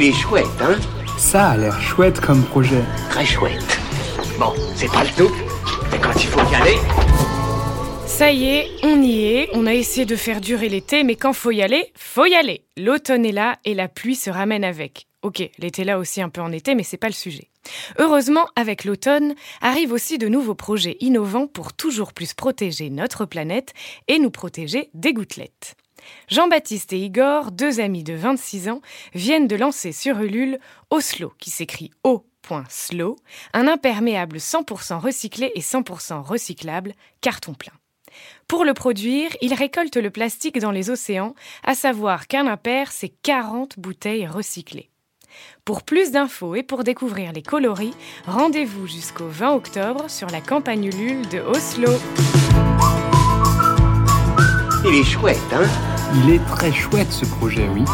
Il est chouette, hein Ça a l'air chouette comme projet. Très chouette. Bon, c'est pas le tout, mais quand il faut y aller... Ça y est, on y est. On a essayé de faire durer l'été, mais quand faut y aller, faut y aller. L'automne est là et la pluie se ramène avec. Ok, l'été là aussi un peu en été, mais c'est pas le sujet. Heureusement, avec l'automne, arrivent aussi de nouveaux projets innovants pour toujours plus protéger notre planète et nous protéger des gouttelettes. Jean-Baptiste et Igor, deux amis de 26 ans, viennent de lancer sur Ulule Oslo, qui s'écrit O.slow, un imperméable 100% recyclé et 100% recyclable, carton plein. Pour le produire, ils récoltent le plastique dans les océans, à savoir qu'un impair, c'est 40 bouteilles recyclées. Pour plus d'infos et pour découvrir les coloris, rendez-vous jusqu'au 20 octobre sur la campagne Ulule de Oslo. Il est chouette, hein? Il est très chouette ce projet, oui.